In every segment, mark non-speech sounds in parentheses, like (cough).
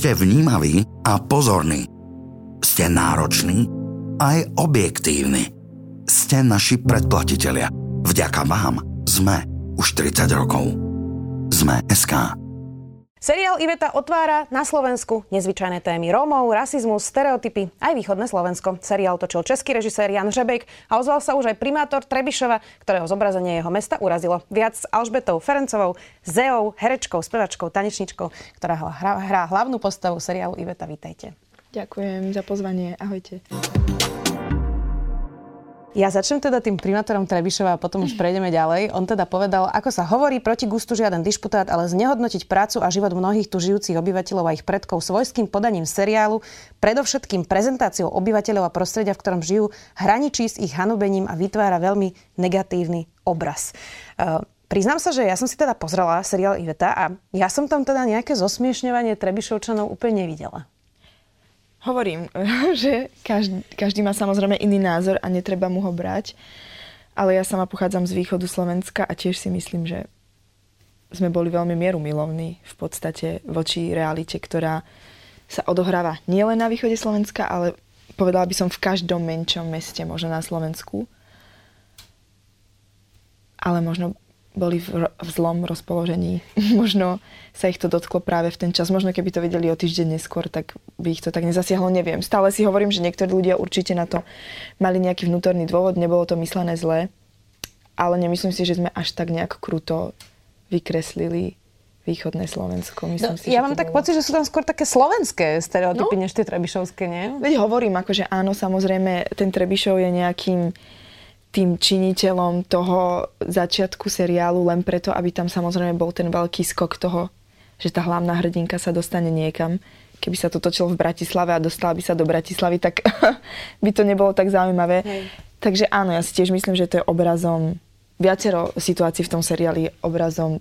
ste vnímaví a pozorní. Ste nároční aj objektívni. Ste naši predplatitelia. Vďaka vám sme už 30 rokov. Sme SK. Seriál Iveta otvára na Slovensku nezvyčajné témy Rómov, rasizmus, stereotypy, aj východné Slovensko. Seriál točil český režisér Jan Žebek a ozval sa už aj primátor Trebišova, ktorého zobrazenie jeho mesta urazilo. Viac s Alžbetou Ferencovou, Zeou, herečkou, spevačkou, tanečničkou, ktorá hrá, hrá hlavnú postavu seriálu Iveta. Vítajte. Ďakujem za pozvanie. Ahojte. Ja začnem teda tým primátorom Trebišova a potom už prejdeme ďalej. On teda povedal, ako sa hovorí, proti gustu žiaden disputát, ale znehodnotiť prácu a život mnohých tu žijúcich obyvateľov a ich predkov svojským podaním seriálu, predovšetkým prezentáciou obyvateľov a prostredia, v ktorom žijú, hraničí s ich hanobením a vytvára veľmi negatívny obraz. Uh, Priznám sa, že ja som si teda pozrela seriál Iveta a ja som tam teda nejaké zosmiešňovanie Trebišovčanov úplne nevidela. Hovorím, (laughs) že každý, každý má samozrejme iný názor a netreba mu ho brať. Ale ja sama pochádzam z východu Slovenska a tiež si myslím, že sme boli veľmi mierumilovní v podstate voči realite, ktorá sa odohráva nielen na východe Slovenska, ale povedala by som v každom menšom meste, možno na Slovensku. Ale možno boli v, v zlom rozpoložení. (laughs) Možno sa ich to dotklo práve v ten čas. Možno keby to videli o týždeň neskôr, tak by ich to tak nezasiahlo, neviem. Stále si hovorím, že niektorí ľudia určite na to mali nejaký vnútorný dôvod, nebolo to myslené zle, ale nemyslím si, že sme až tak nejak kruto vykreslili východné Slovensko. Myslím no, si, ja mám tak bolo... pocit, že sú tam skôr také slovenské stereotypy, no? než tie trebišovské, nie? Veď hovorím, akože áno, samozrejme, ten Trebišov je nejakým tým činiteľom toho začiatku seriálu len preto, aby tam samozrejme bol ten veľký skok toho, že tá hlavná hrdinka sa dostane niekam. Keby sa to točilo v Bratislave a dostala by sa do Bratislavy, tak (laughs) by to nebolo tak zaujímavé. Hej. Takže áno, ja si tiež myslím, že to je obrazom, viacero situácií v tom seriáli obrazom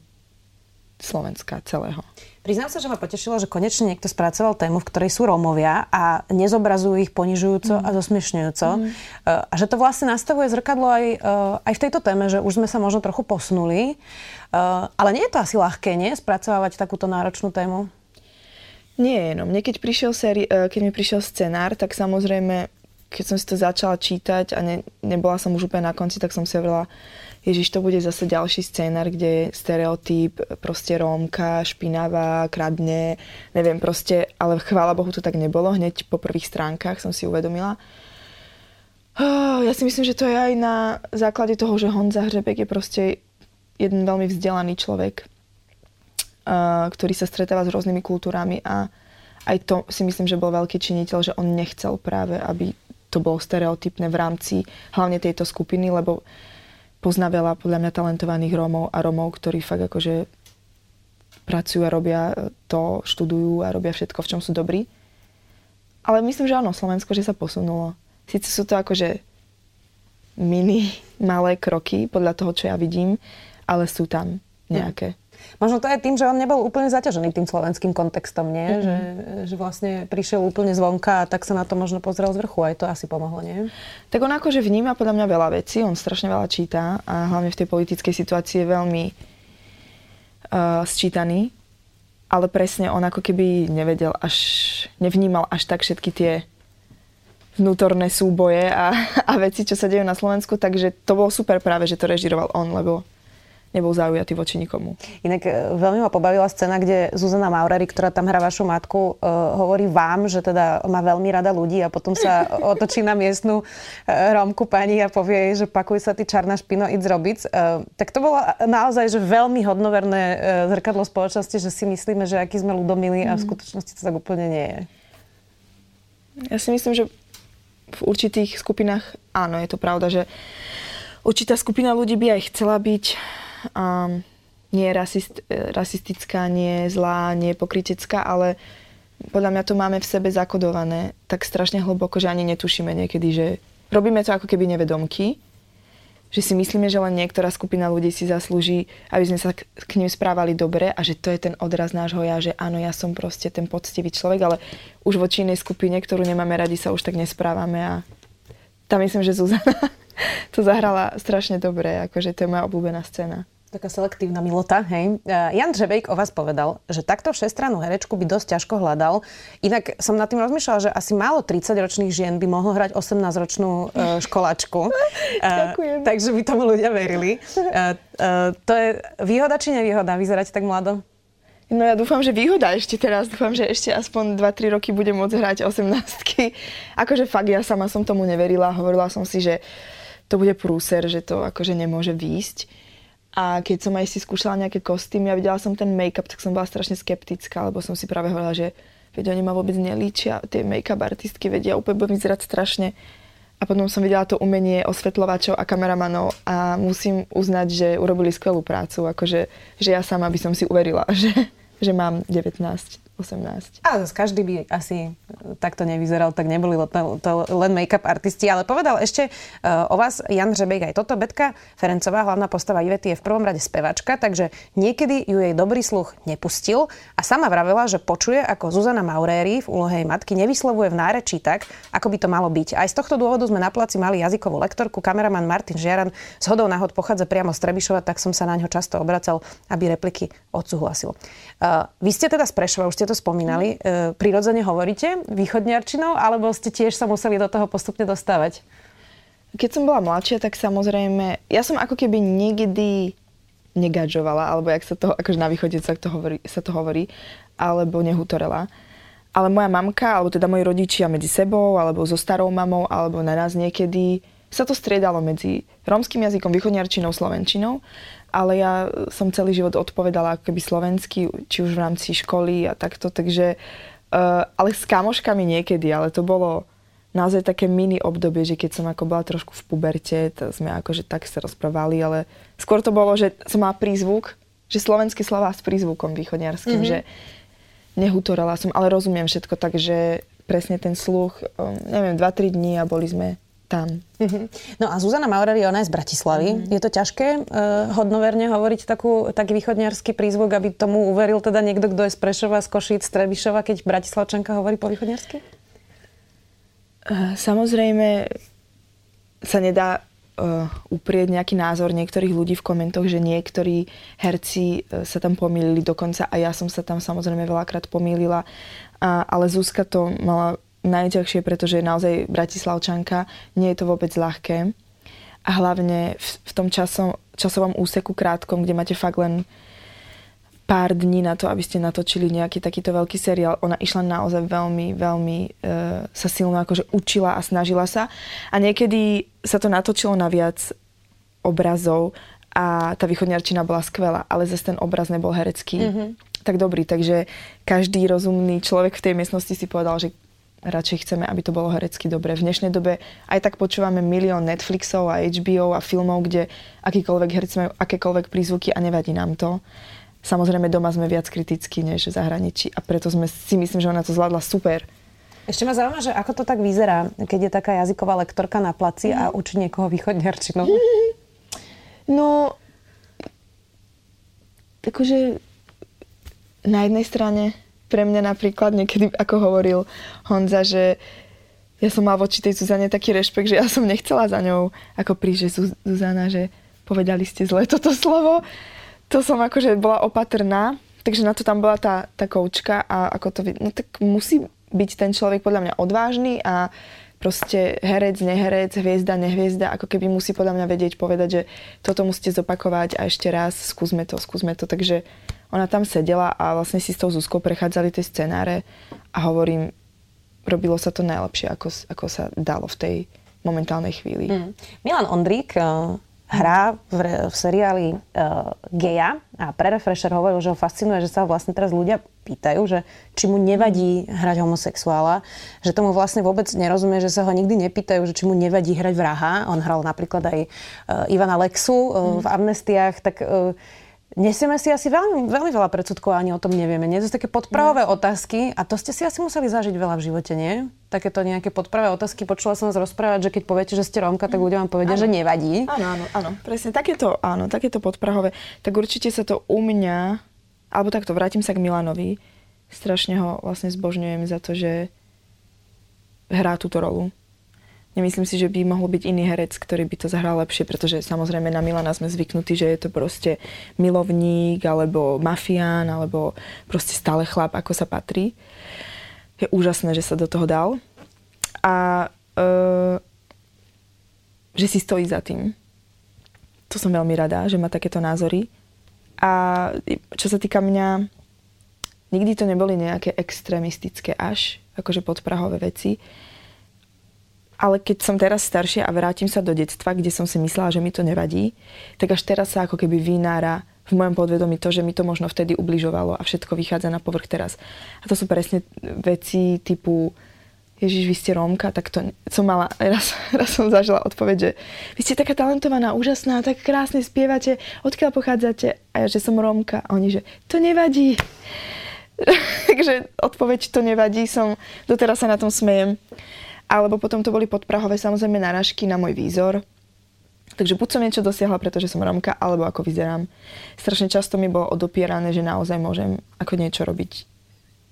Slovenska celého. Priznám sa, že ma potešilo, že konečne niekto spracoval tému, v ktorej sú Rómovia a nezobrazujú ich ponižujúco mm. a zosmiešňujúco. Mm. A že to vlastne nastavuje zrkadlo aj, eh, aj v tejto téme, že už sme sa možno trochu posunuli. Eh, ale nie je to asi ľahké, nie? Spracovávať takúto náročnú tému? Nie, no. Mne keď, prišiel seri- keď mi prišiel scenár, tak samozrejme, keď som si to začala čítať a ne, nebola som už úplne na konci, tak som si hovorila, Ježiš, to bude zase ďalší scénar, kde stereotyp, proste Rómka, špinavá, kradne, neviem proste, ale chvála Bohu to tak nebolo, hneď po prvých stránkach som si uvedomila. Ja si myslím, že to je aj na základe toho, že Honza Hřebek je proste jeden veľmi vzdelaný človek, ktorý sa stretáva s rôznymi kultúrami a aj to si myslím, že bol veľký činiteľ, že on nechcel práve, aby to bolo stereotypné v rámci hlavne tejto skupiny, lebo pozná veľa podľa mňa talentovaných Rómov a Rómov, ktorí fakt akože pracujú a robia to, študujú a robia všetko, v čom sú dobrí. Ale myslím, že áno, Slovensko, že sa posunulo. Sice sú to akože mini, malé kroky podľa toho, čo ja vidím, ale sú tam nejaké. Možno to je tým, že on nebol úplne zaťažený tým slovenským kontextom, nie? Mm-hmm. Že, že vlastne prišiel úplne zvonka a tak sa na to možno pozrel z vrchu. Aj to asi pomohlo, nie? Tak on akože vníma podľa mňa veľa vecí, on strašne veľa číta a hlavne v tej politickej situácii je veľmi uh, sčítaný. Ale presne on ako keby nevedel až, nevnímal až tak všetky tie vnútorné súboje a, (laughs) a veci, čo sa dejú na Slovensku, takže to bolo super práve, že to režiroval on, lebo nebol zaujatý voči nikomu. Inak e, veľmi ma pobavila scéna, kde Zuzana Maurery, ktorá tam hrá vašu matku, uh, hovorí vám, že teda má veľmi rada ľudí a potom sa (laughs) otočí na miestnu uh, Rómku pani a povie jej, že pakuj sa ty čarná špino, idz robiť. Uh, tak to bolo naozaj že veľmi hodnoverné zrkadlo spoločnosti, že si myslíme, že aký sme ľudomilí mm. a v mhm. skutočnosti to tak úplne nie je. Ja si myslím, že v určitých skupinách áno, je to pravda, že určitá skupina ľudí by aj chcela byť um, nie rasist, rasistická, nie zlá, nie pokritecká, ale podľa mňa to máme v sebe zakodované tak strašne hlboko, že ani netušíme niekedy, že robíme to ako keby nevedomky, že si myslíme, že len niektorá skupina ľudí si zaslúži, aby sme sa k ním správali dobre a že to je ten odraz nášho ja, že áno, ja som proste ten poctivý človek, ale už voči inej skupine, ktorú nemáme radi, sa už tak nesprávame a tam myslím, že Zuzana (laughs) to zahrala strašne dobre, akože to je moja obľúbená scéna. Taká selektívna milota, hej. Jan Žebejk o vás povedal, že takto všestrannú herečku by dosť ťažko hľadal. Inak som nad tým rozmýšľala, že asi málo 30-ročných žien by mohlo hrať 18-ročnú uh, školačku. (laughs) Ďakujem. Uh, takže by tomu ľudia verili. To je výhoda či nevýhoda vyzerať tak mlado? No ja dúfam, že výhoda ešte teraz. Dúfam, že ešte aspoň 2-3 roky budem môcť hrať 18 Akože fakt, ja sama som tomu neverila. Hovorila som si, že to bude prúser, že to akože nemôže výjsť. A keď som aj si skúšala nejaké kostýmy a videla som ten make-up, tak som bola strašne skeptická, lebo som si práve hovorila, že veď oni ma vôbec nelíčia, tie make-up artistky vedia úplne budem vyzerať strašne. A potom som videla to umenie osvetľovačov a kameramanov a musím uznať, že urobili skvelú prácu, akože že ja sama by som si uverila, (laughs) že, že mám 19 18. A zase každý by asi takto nevyzeral, tak neboli to, to len make-up artisti. Ale povedal ešte uh, o vás Jan Řebek aj toto. Betka Ferencová, hlavná postava Ivety, je v prvom rade spevačka, takže niekedy ju jej dobrý sluch nepustil a sama vravela, že počuje, ako Zuzana Mauréry v úlohe jej matky nevyslovuje v nárečí tak, ako by to malo byť. Aj z tohto dôvodu sme na placi mali jazykovú lektorku. Kameraman Martin Žiaran z hodou náhod pochádza priamo z Trebišova, tak som sa na ňo často obracal, aby repliky odsúhlasil. Uh, vy ste teda z Prešova, už ste to spomínali, e, prirodzene hovoríte východniarčinou, alebo ste tiež sa museli do toho postupne dostávať? Keď som bola mladšia, tak samozrejme, ja som ako keby niekedy negadžovala, alebo jak sa to, akože na východe sa to hovorí, sa to hovorí alebo nehutorela. Ale moja mamka, alebo teda moji rodičia medzi sebou, alebo so starou mamou, alebo na nás niekedy, sa to striedalo medzi rómskym jazykom, východniarčinou, slovenčinou ale ja som celý život odpovedala ako keby slovensky, či už v rámci školy a takto, takže, uh, ale s kamoškami niekedy, ale to bolo naozaj také mini obdobie, že keď som ako bola trošku v puberte, to sme akože tak sa rozprávali, ale skôr to bolo, že som mala prízvuk, že slovenský slová s prízvukom východniarským, mm-hmm. že nehutorala som, ale rozumiem všetko, takže presne ten sluch, um, neviem, 2-3 dní a boli sme tam. Uh-huh. No a Zuzana Maurer, ona je z Bratislavy. Uh-huh. Je to ťažké uh, hodnoverne hovoriť takú, taký východniarský prízvuk, aby tomu uveril teda niekto, kto je z Prešova, z Košíc, z Trebišova, keď Bratislavčanka hovorí po východniarsky? Uh, samozrejme sa nedá uh, uprieť nejaký názor niektorých ľudí v komentoch, že niektorí herci uh, sa tam pomýlili dokonca a ja som sa tam samozrejme veľakrát pomýlila, uh, ale Zuzka to mala najťažšie, pretože je naozaj Bratislavčanka, nie je to vôbec ľahké. A hlavne v, v tom časom, časovom úseku krátkom, kde máte fakt len pár dní na to, aby ste natočili nejaký takýto veľký seriál. Ona išla naozaj veľmi, veľmi e, sa silno akože učila a snažila sa. A niekedy sa to natočilo na viac obrazov a tá východňarčina bola skvelá, ale zase ten obraz nebol herecký mm-hmm. tak dobrý. Takže každý rozumný človek v tej miestnosti si povedal, že radšej chceme, aby to bolo herecky dobre. V dnešnej dobe aj tak počúvame milión Netflixov a HBO a filmov, kde akýkoľvek herci majú akékoľvek prízvuky a nevadí nám to. Samozrejme doma sme viac kritickí než v zahraničí a preto sme si myslím, že ona to zvládla super. Ešte ma zaujíma, že ako to tak vyzerá, keď je taká jazyková lektorka na placi a učí niekoho východňarčinu. (laughs) No, takže na jednej strane pre mňa napríklad niekedy, ako hovoril Honza, že ja som mal voči tej Zuzane taký rešpekt, že ja som nechcela za ňou ako prísť, že Zuzana, že povedali ste zle toto slovo. To som akože bola opatrná, takže na to tam bola tá, tá koučka a ako to, no tak musí byť ten človek podľa mňa odvážny a proste herec, neherec, hviezda, nehviezda, ako keby musí podľa mňa vedieť povedať, že toto musíte zopakovať a ešte raz, skúsme to, skúsme to. Takže ona tam sedela a vlastne si s tou Zuzkou prechádzali tie scenáre a hovorím, robilo sa to najlepšie, ako, ako sa dalo v tej momentálnej chvíli. Mm. Milan Ondrík uh, hrá v, v seriáli uh, Geja a pre Refresher hovoril, že ho fascinuje, že sa vlastne teraz ľudia pýtajú, že či mu nevadí hrať homosexuála, že tomu vlastne vôbec nerozumie, že sa ho nikdy nepýtajú, že či mu nevadí hrať vraha. On hral napríklad aj uh, Ivana Lexu uh, mm. v Amnestiách, tak uh, Nesieme si asi veľmi, veľmi veľa predsudkov ani o tom nevieme. Nie? To sú také podpravové no. otázky a to ste si asi museli zažiť veľa v živote, nie? Takéto nejaké podpravé otázky. Počula som vás rozprávať, že keď poviete, že ste Rómka, tak ľudia vám povedia, áno. že nevadí. Áno, áno, áno. Presne. Takéto, áno, takéto podprahové. Tak určite sa to u mňa, alebo takto, vrátim sa k Milanovi. Strašne ho vlastne zbožňujem za to, že hrá túto rolu Nemyslím si, že by mohol byť iný herec, ktorý by to zahral lepšie, pretože samozrejme na Milana sme zvyknutí, že je to proste milovník, alebo mafián, alebo proste stále chlap, ako sa patrí. Je úžasné, že sa do toho dal. A e, že si stojí za tým. To som veľmi rada, že má takéto názory. A čo sa týka mňa, nikdy to neboli nejaké extrémistické až, akože podprahové veci ale keď som teraz staršia a vrátim sa do detstva, kde som si myslela, že mi to nevadí, tak až teraz sa ako keby vynára v mojom podvedomí to, že mi to možno vtedy ubližovalo a všetko vychádza na povrch teraz. A to sú presne veci typu Ježiš, vy ste Rómka, tak to som mala, (laughs) raz, raz som zažila odpoveď, že vy ste taká talentovaná, úžasná, tak krásne spievate, odkiaľ pochádzate? A ja, že som Rómka. A oni, že to nevadí. (laughs) Takže odpoveď to nevadí, som, doteraz sa na tom smejem. Alebo potom to boli podprahové samozrejme náražky na môj výzor. Takže buď som niečo dosiahla, pretože som Romka, alebo ako vyzerám. Strašne často mi bolo odopierané, že naozaj môžem ako niečo robiť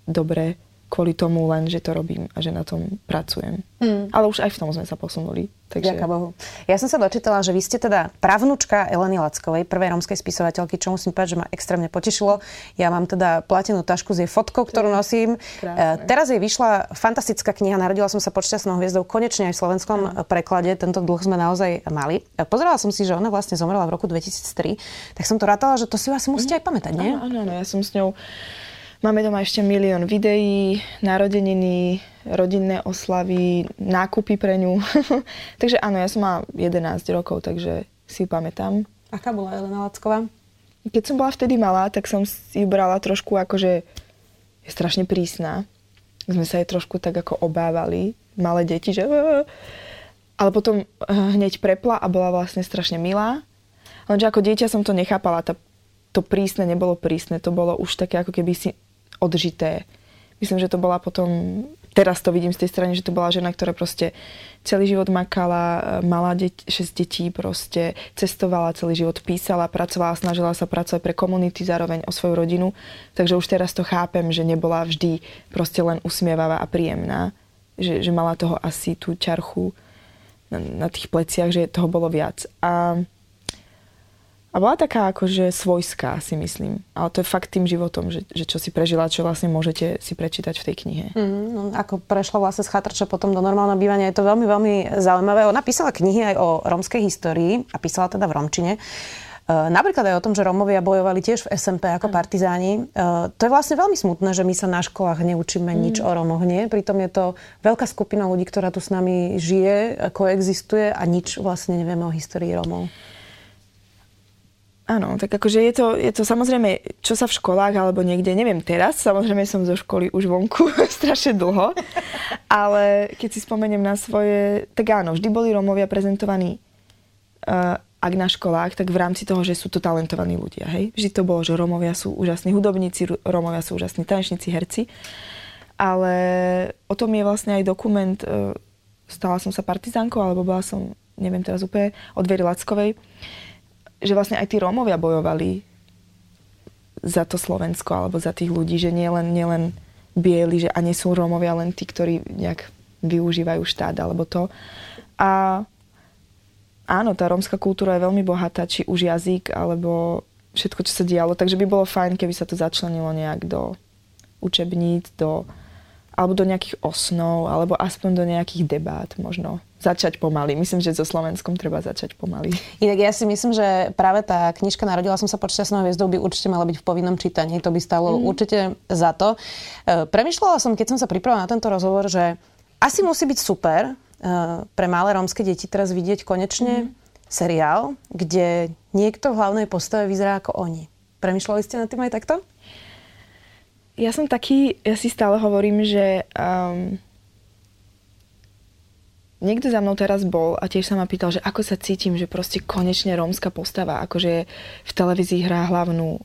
dobre kvôli tomu len, že to robím a že na tom pracujem. Mm. Ale už aj v tom sme sa posunuli. Takže... Ďaká Bohu. Ja som sa dočítala, že vy ste teda pravnúčka Eleny Lackovej, prvej romskej spisovateľky, čo musím povedať, že ma extrémne potešilo. Ja mám teda platenú tašku s jej fotkou, ktorú nosím. Krásne. Teraz jej vyšla fantastická kniha, narodila som sa pod šťastnou hviezdou, konečne aj v slovenskom mm. preklade. Tento dlh sme naozaj mali. Pozerala som si, že ona vlastne zomrela v roku 2003, tak som to rátala, že to si asi musíte mm. aj pamätať, nie? Áno, áno, ja som s ňou Máme doma ešte milión videí, narodeniny, rodinné oslavy, nákupy pre ňu. (laughs) takže áno, ja som mala 11 rokov, takže si ju pamätám. Aká bola Elena Lacková? Keď som bola vtedy malá, tak som si ju brala trošku ako, že je strašne prísna. Sme sa jej trošku tak ako obávali, malé deti, že... (laughs) Ale potom eh, hneď prepla a bola vlastne strašne milá. Lenže ako dieťa som to nechápala, tá, to prísne nebolo prísne, to bolo už také ako keby si odžité. Myslím, že to bola potom, teraz to vidím z tej strany, že to bola žena, ktorá proste celý život makala, mala deť, 6 detí, proste cestovala celý život, písala, pracovala, snažila sa pracovať pre komunity, zároveň o svoju rodinu. Takže už teraz to chápem, že nebola vždy proste len usmievavá a príjemná. Že, že mala toho asi tú čarchu na, na tých pleciach, že toho bolo viac. A a bola taká akože svojská, si myslím. Ale to je fakt tým životom, že, že čo si prežila, čo vlastne môžete si prečítať v tej knihe. Mm, no, ako prešla vlastne z chatrča potom do normálneho bývania, je to veľmi, veľmi zaujímavé. Ona písala knihy aj o rómskej histórii a písala teda v romčine. E, napríklad aj o tom, že Rómovia bojovali tiež v SMP ako partizáni. E, to je vlastne veľmi smutné, že my sa na školách neučíme mm. nič o Rómoch, nie? Pritom je to veľká skupina ľudí, ktorá tu s nami žije, koexistuje a nič vlastne nevieme o histórii Rómov. Áno, tak akože je to, je to samozrejme, čo sa v školách alebo niekde, neviem teraz, samozrejme som zo školy už vonku (laughs) strašne dlho, ale keď si spomeniem na svoje, tak áno, vždy boli Rómovia prezentovaní uh, ak na školách, tak v rámci toho, že sú to talentovaní ľudia. Hej? Vždy to bolo, že Rómovia sú úžasní hudobníci, Rómovia sú úžasní tanečníci, herci. Ale o tom je vlastne aj dokument, uh, stala som sa partizánkou, alebo bola som, neviem teraz úplne, od Viery Lackovej, že vlastne aj tí Rómovia bojovali za to Slovensko alebo za tých ľudí, že nielen nie len bieli, že a nie sú Rómovia len tí, ktorí nejak využívajú štát alebo to. A áno, tá rómska kultúra je veľmi bohatá, či už jazyk alebo všetko, čo sa dialo. Takže by bolo fajn, keby sa to začlenilo nejak do učebníc, do alebo do nejakých osnov, alebo aspoň do nejakých debát možno. Začať pomaly. Myslím, že so Slovenskom treba začať pomaly. Inak ja si myslím, že práve tá knižka Narodila som sa pod šťastnou hviezdou by určite mala byť v povinnom čítaní. To by stalo mm. určite za to. E, premyšľala som, keď som sa pripravila na tento rozhovor, že asi musí byť super e, pre malé rómske deti teraz vidieť konečne mm. seriál, kde niekto v hlavnej postave vyzerá ako oni. Premýšľali ste nad tým aj takto? ja som taký, ja si stále hovorím, že um, niekto za mnou teraz bol a tiež sa ma pýtal, že ako sa cítim, že proste konečne rómska postava, akože v televízii hrá hlavnú,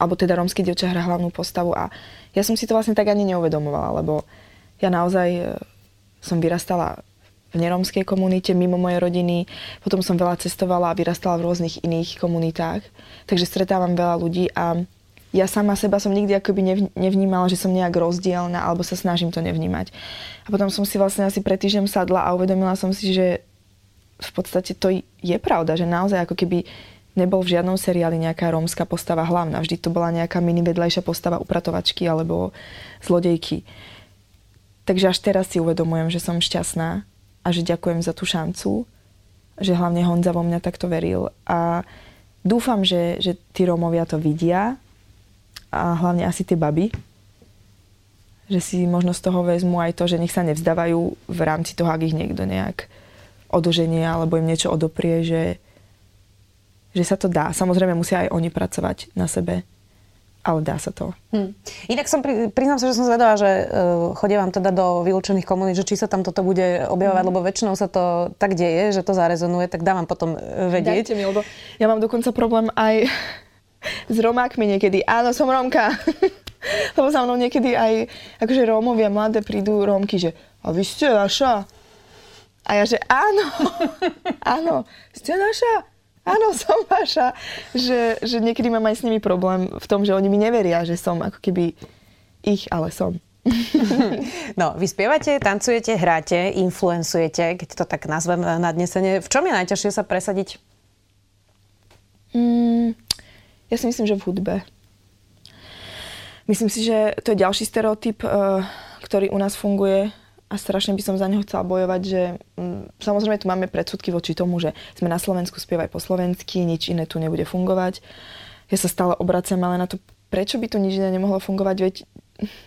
alebo teda rómsky dievča hrá hlavnú postavu. A ja som si to vlastne tak ani neuvedomovala, lebo ja naozaj e, som vyrastala v nerómskej komunite, mimo mojej rodiny, potom som veľa cestovala a vyrastala v rôznych iných komunitách, takže stretávam veľa ľudí a ja sama seba som nikdy akoby nevnímala, že som nejak rozdielna alebo sa snažím to nevnímať. A potom som si vlastne asi pred týždňom sadla a uvedomila som si, že v podstate to je pravda, že naozaj ako keby nebol v žiadnom seriáli nejaká rómska postava hlavná. Vždy to bola nejaká mini vedľajšia postava upratovačky alebo zlodejky. Takže až teraz si uvedomujem, že som šťastná a že ďakujem za tú šancu, že hlavne Honza vo mňa takto veril a dúfam, že, že tí Rómovia to vidia a hlavne asi tie baby, že si možno z toho vezmu aj to, že nech sa nevzdávajú v rámci toho, ak ich niekto nejak odoženie alebo im niečo odoprie, že, že sa to dá. Samozrejme musia aj oni pracovať na sebe, ale dá sa to. Hm. Inak som, pri, priznám sa, že som zvedavá, že uh, chodievam teda do vylúčených komunít, že či sa tam toto bude objavovať, hm. lebo väčšinou sa to tak deje, že to zarezonuje, tak dávam potom e, vedieť. Dajte mi, lebo ja mám dokonca problém aj s Romákmi niekedy. Áno, som Rómka. (laughs) Lebo za mnou niekedy aj akože Rómovia mladé prídu Rómky, že a vy ste naša? A ja, že áno, (laughs) áno, ste naša? Áno, (laughs) som vaša. Že, že niekedy mám aj s nimi problém v tom, že oni mi neveria, že som ako keby ich, ale som. No, vy spievate, tancujete, hráte, influencujete, keď to tak nazvem nadnesene. V čom je najťažšie sa presadiť? Mm, ja si myslím, že v hudbe. Myslím si, že to je ďalší stereotyp, eh, ktorý u nás funguje a strašne by som za neho chcela bojovať, že mm, samozrejme tu máme predsudky voči tomu, že sme na Slovensku spievaj po slovensky, nič iné tu nebude fungovať. Ja sa stále obraciam ale na to, prečo by tu nič iné nemohlo fungovať, veď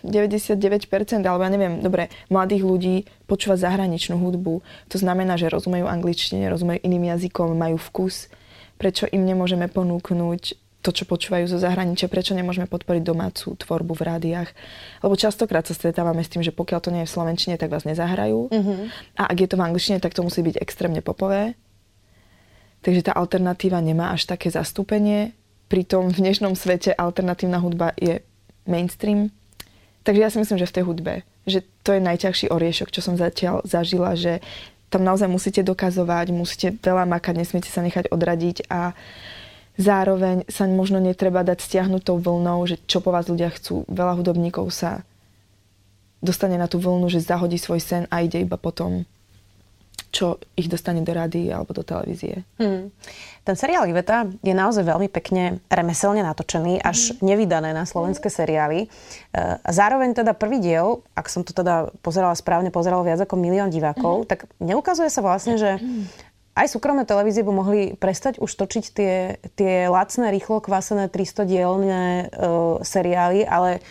99%, alebo ja neviem, dobre, mladých ľudí počúva zahraničnú hudbu. To znamená, že rozumejú angličtine, rozumejú iným jazykom, majú vkus. Prečo im nemôžeme ponúknuť to, čo počúvajú zo zahraničia, prečo nemôžeme podporiť domácu tvorbu v rádiách. Lebo častokrát sa stretávame s tým, že pokiaľ to nie je v slovenčine, tak vás nezahrajú. Mm-hmm. A ak je to v angličtine, tak to musí byť extrémne popové. Takže tá alternatíva nemá až také zastúpenie. Pritom v dnešnom svete alternatívna hudba je mainstream. Takže ja si myslím, že v tej hudbe, že to je najťažší oriešok, čo som zatiaľ zažila, že tam naozaj musíte dokazovať, musíte veľa makať, nesmiete sa nechať odradiť a Zároveň sa možno netreba dať stiahnutou vlnou, že čo po vás ľudia chcú. Veľa hudobníkov sa dostane na tú vlnu, že zahodí svoj sen a ide iba potom, čo ich dostane do rady alebo do televízie. Hmm. Ten seriál Iveta je naozaj veľmi pekne remeselne natočený, až hmm. nevydané na slovenské seriály. E, zároveň teda prvý diel, ak som to teda pozerala správne, pozeralo viac ako milión divákov, hmm. tak neukazuje sa vlastne, že aj súkromné televízie by mohli prestať už točiť tie, tie lacné, rýchlo kvasené 300-dielné uh, seriály, ale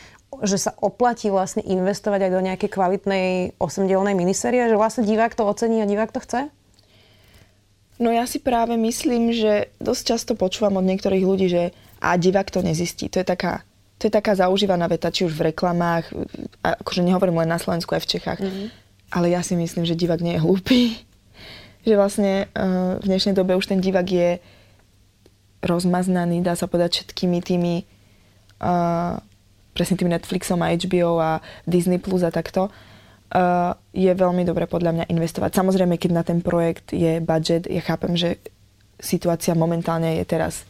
že sa oplatí vlastne investovať aj do nejakej kvalitnej 8-dielnej minisérie, že vlastne divák to ocení a divák to chce? No ja si práve myslím, že dosť často počúvam od niektorých ľudí, že a divák to nezistí. To je taká, to je taká zaužívaná veta, či už v reklamách, akože nehovorím len na Slovensku, aj v Čechách. Mm-hmm. Ale ja si myslím, že divák nie je hlúpy že vlastne uh, v dnešnej dobe už ten divák je rozmaznaný, dá sa povedať, všetkými tými uh, presne tým Netflixom a HBO a Disney Plus a takto, uh, je veľmi dobre podľa mňa investovať. Samozrejme, keď na ten projekt je budget, ja chápem, že situácia momentálne je teraz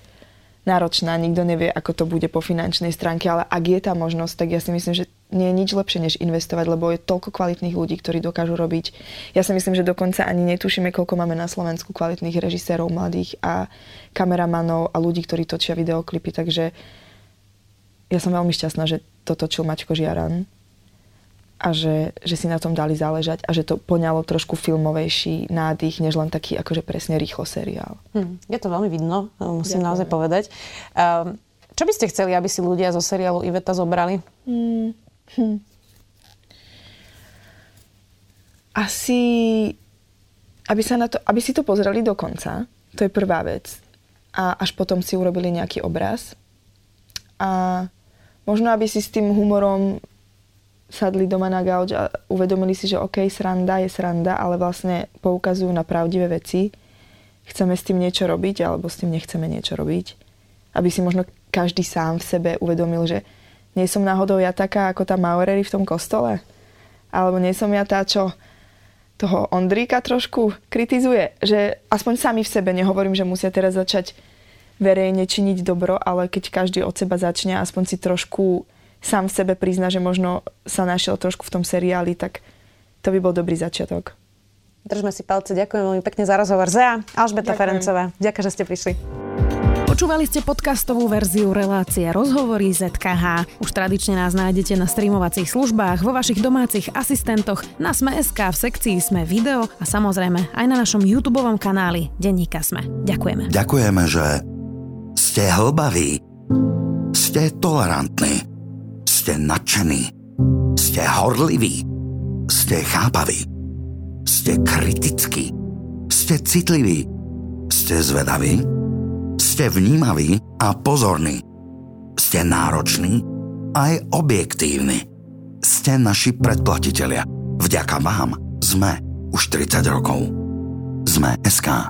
náročná, nikto nevie, ako to bude po finančnej stránke, ale ak je tá možnosť, tak ja si myslím, že nie je nič lepšie, než investovať, lebo je toľko kvalitných ľudí, ktorí dokážu robiť. Ja si myslím, že dokonca ani netušíme, koľko máme na Slovensku kvalitných režisérov, mladých a kameramanov a ľudí, ktorí točia videoklipy, takže ja som veľmi šťastná, že to točil Maťko Žiaran a že, že si na tom dali záležať a že to poňalo trošku filmovejší nádych, než len taký akože presne rýchlo seriál. Hm, je to veľmi vidno, musím Ďakujem. naozaj povedať. Um, čo by ste chceli, aby si ľudia zo seriálu Iveta zobrali? Hmm. Hm. Asi, aby, sa na to, aby si to pozreli do konca, to je prvá vec. A až potom si urobili nejaký obraz. A možno, aby si s tým humorom sadli doma na gauč a uvedomili si, že OK, sranda je sranda, ale vlastne poukazujú na pravdivé veci. Chceme s tým niečo robiť, alebo s tým nechceme niečo robiť. Aby si možno každý sám v sebe uvedomil, že nie som náhodou ja taká ako tá Maurery v tom kostole? Alebo nie som ja tá, čo toho Ondríka trošku kritizuje? Že aspoň sami v sebe, nehovorím, že musia teraz začať verejne činiť dobro, ale keď každý od seba začne, aspoň si trošku sám v sebe prizna, že možno sa našiel trošku v tom seriáli, tak to by bol dobrý začiatok. Držme si palce, ďakujem veľmi pekne za rozhovor. Zea, Alžbeta Ferencová, ďakujem, že ste prišli. Počúvali ste podcastovú verziu relácie Rozhovory ZKH. Už tradične nás nájdete na streamovacích službách, vo vašich domácich asistentoch, na Sme.sk, v sekcii Sme video a samozrejme aj na našom YouTube kanáli Denníka Sme. Ďakujeme. Ďakujeme, že ste hlbaví, ste tolerantní, ste nadšení, ste horliví, ste chápaví, ste kritickí, ste citliví, ste zvedaví, ste vnímaví a pozorní. Ste nároční aj objektívni. Ste naši predplatitelia. Vďaka vám sme už 30 rokov. Sme SK.